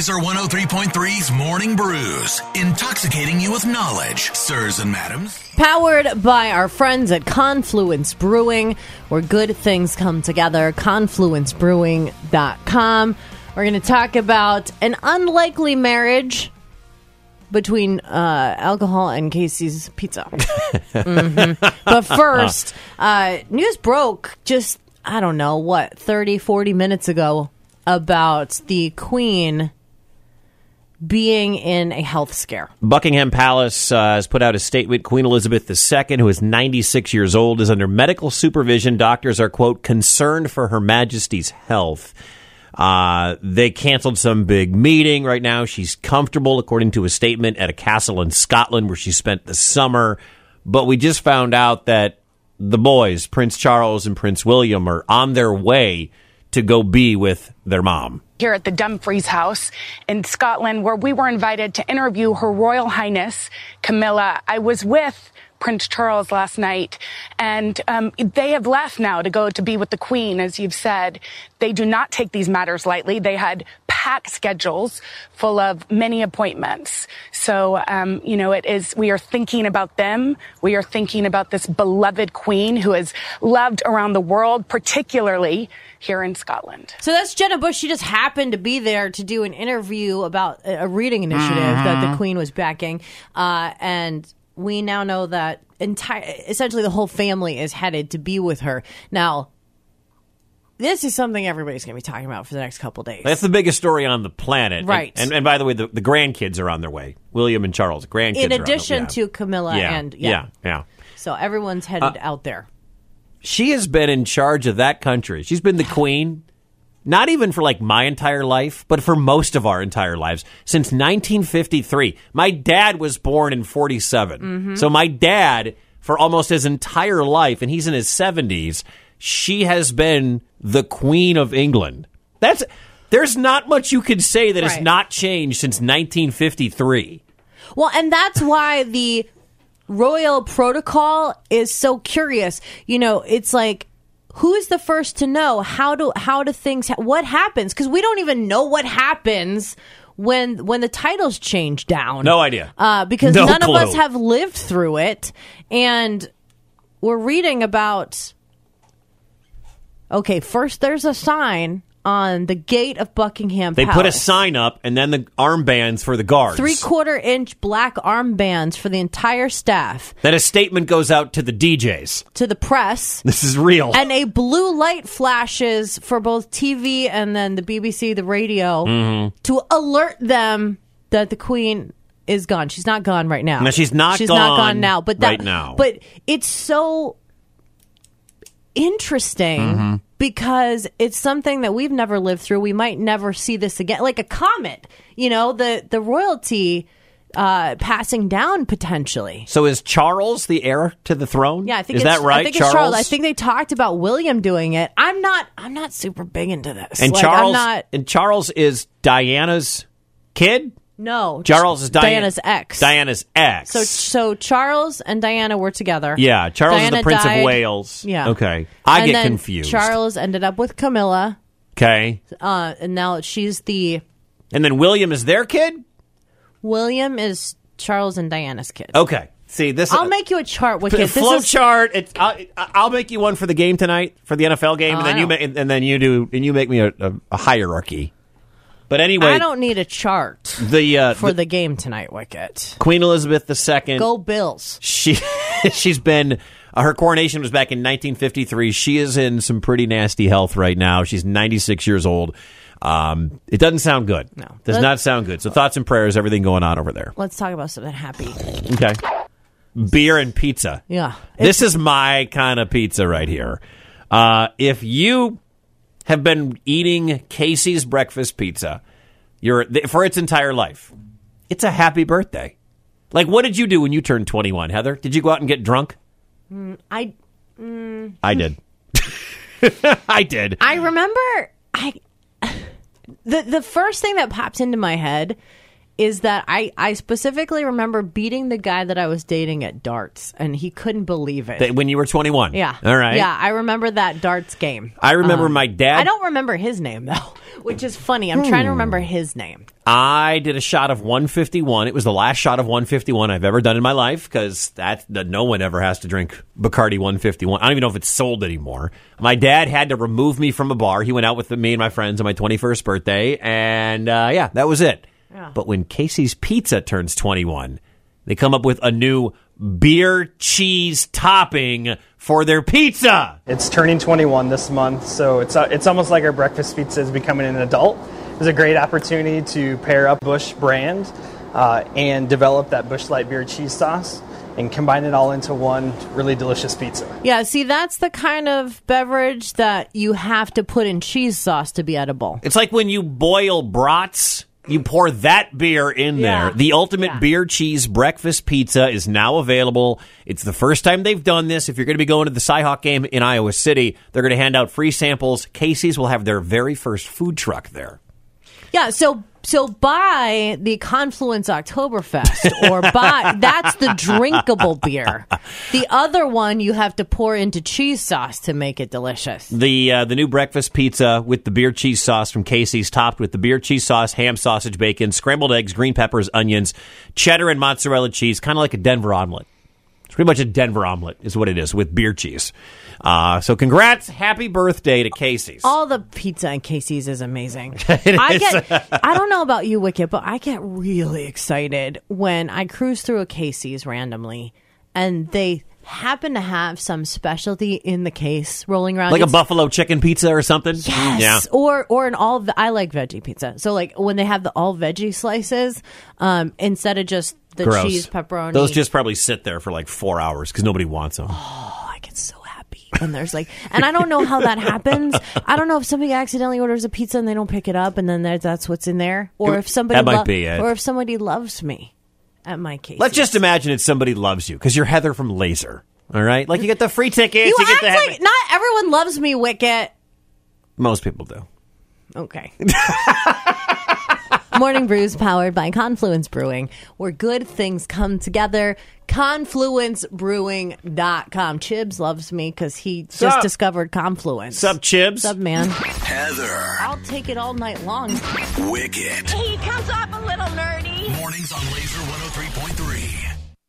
Laser 103.3's Morning Brews, intoxicating you with knowledge, sirs and madams. Powered by our friends at Confluence Brewing, where good things come together. ConfluenceBrewing.com. We're going to talk about an unlikely marriage between uh, alcohol and Casey's Pizza. Mhm. But first, uh, news broke just, I don't know, what, 30, 40 minutes ago about the Queen being in a health scare. Buckingham Palace uh, has put out a statement. Queen Elizabeth II, who is 96 years old, is under medical supervision. Doctors are, quote, concerned for Her Majesty's health. Uh, they canceled some big meeting right now. She's comfortable, according to a statement, at a castle in Scotland where she spent the summer. But we just found out that the boys, Prince Charles and Prince William, are on their way to go be with their mom. Here at the Dumfries House in Scotland, where we were invited to interview Her Royal Highness Camilla. I was with Prince Charles last night, and um, they have left now to go to be with the Queen, as you've said. They do not take these matters lightly. They had packed schedules full of many appointments. So, um, you know, it is, we are thinking about them. We are thinking about this beloved Queen who is loved around the world, particularly here in Scotland. So that's Jenna Bush. She just happened to be there to do an interview about a a reading initiative that the Queen was backing, uh, and we now know that entire, essentially, the whole family is headed to be with her. Now, this is something everybody's going to be talking about for the next couple days. That's the biggest story on the planet. Right. And, and, by the way, the, the grandkids are on their way. William and Charles, grandkids. in are on their- addition yeah. to Camilla yeah, and yeah, yeah. So everyone's headed uh, out there. She has been in charge of that country. She's been the queen, not even for like my entire life, but for most of our entire lives since 1953. My dad was born in 47. Mm-hmm. So my dad, for almost his entire life, and he's in his 70s, she has been the queen of England. That's there's not much you could say that has not changed since 1953. Well, and that's why the royal protocol is so curious. You know, it's like who's the first to know how do how do things ha- what happens because we don't even know what happens when when the titles change down. No idea. Uh, because No none of us have lived through it, and we're reading about. Okay, first there's a sign on the gate of Buckingham They Palace. put a sign up and then the armbands for the guards. three quarter inch black armbands for the entire staff Then a statement goes out to the DJs. to the press This is real. and a blue light flashes for both TV and then the BBC, the radio, Mm-hmm. to alert them that the Queen is gone. She's not gone right now. No, she's not She's not gone gone now. But that, right now. But it's so interesting Mm-hmm. Because it's something that we've never lived through. We might never see this again, like a comet. You know, the the royalty uh, passing down potentially. So is Charles the heir to the throne? Yeah, I think is it's, that right, I think it's Charles. I think they talked about William doing it. I'm not. I'm not super big into this. and Like, Charles I'm not. and Charles is Diana's kid. No, Charles is Diana- Diana's ex. Diana's ex. So so Charles and Diana were together. yeah, Charles is the Prince died. of Wales. Yeah. Okay, I And get then confused. Charles ended up with Camilla, Okay, uh, and now she's the and then William is their kid. William is Charles and Diana's kid. Okay. See this. I'll make you a chart, Wicket. This flow is chart. It's, I'll, I'll make you one for the game tonight for the NFL game, Oh, and then I you don't- ma- and then you do and you make me a, a, a hierarchy. But anyway, I don't need a chart the uh, for the, the game tonight, Wicket. Queen Elizabeth II. Go Bills. she she's been uh, her coronation was back in 1953. She is in some pretty nasty health right now. She's 96 years old. Um, it doesn't sound good. No. does Let- not sound good. So thoughts and prayers, everything going on over there. Let's talk about something happy. Okay, beer and pizza. Yeah. This is my kind of pizza right here. Uh, if you have been eating Casey's breakfast pizza, you're for its entire life. It's a happy birthday. Like, what did you do when you turned 21, Heather? Did you go out and get drunk? Mm, I mm. I did. I did. I remember I the the first thing that pops into my head is that I, I specifically remember beating the guy that I was dating at darts, and he couldn't believe it. That- when you were 21. yeah. All right. Yeah, I remember that darts game. I remember my dad. I don't remember his name though, which is funny. I'm trying to remember his name. I did a shot of 151. It was the last shot of 151 I've ever done in my life because that that no one ever has to drink Bacardi 151. I don't even know if it's sold anymore. My dad had to remove me from a bar. He went out with me and my friends on my 21st birthday, and uh, yeah, that was it. But when Casey's Pizza turns 21, they come up with a new beer cheese topping for their pizza. It's turning 21 this month, so it's uh, it's almost like our breakfast pizza is becoming an adult. It's a great opportunity to pair up Busch brand uh, and develop that Busch Light beer cheese sauce and combine it all into one really delicious pizza. Yeah, see, that's the kind of beverage that you have to put in cheese sauce to be edible. It's like when you boil brats, you pour that beer in Yeah. there. The ultimate Yeah. beer cheese breakfast pizza is now available. It's the first time they've done this. If you're going to be going to the Cyhawk game in Iowa City, they're going to hand out free samples. Casey's will have their very first food truck there. Yeah, so so buy the Confluence Oktoberfest or buy that's the drinkable beer. The other one you have to pour into cheese sauce to make it delicious. The uh, the new breakfast pizza with the beer cheese sauce from Casey's, topped with the beer cheese sauce, ham, sausage, bacon, scrambled eggs, green peppers, onions, cheddar, and mozzarella cheese, kind of like a Denver omelet. It's pretty much a Denver omelet, is what it is with beer cheese. Uh, so, congrats, happy birthday to Casey's. All the pizza in Casey's is amazing. I get I don't know about you, Wicket, but I get really excited when I cruise through a Casey's randomly and they happen to have some specialty in the case rolling around. like a buffalo chicken pizza or something. Yes. Yeah. Or or an all I like veggie pizza. So like when they have the all veggie slices, um, instead of just the Gross. cheese pepperoni. Those just probably sit there for like four hours because nobody wants them. oh, I get so happy when there's like, and I don't know how that happens. I don't know if somebody accidentally orders a pizza and they don't pick it up, and then that's what's in there, or if somebody That might lo- be it. or if somebody loves me at my case. Let's just imagine it's somebody loves you because you're Heather from Laser. All right, like you get the free tickets. you You, get act the like not everyone loves me, Wicket. most people do. Okay. Morning Brews powered by Confluence Brewing, where good things come together. ConfluenceBrewing.com. Chibs loves me because he just Sup? discovered Confluence. Sup, Chibs? Sup, man? Heather, I'll take it all night long. Wicket. He comes off a little nerdy. Mornings on Laser 103.3.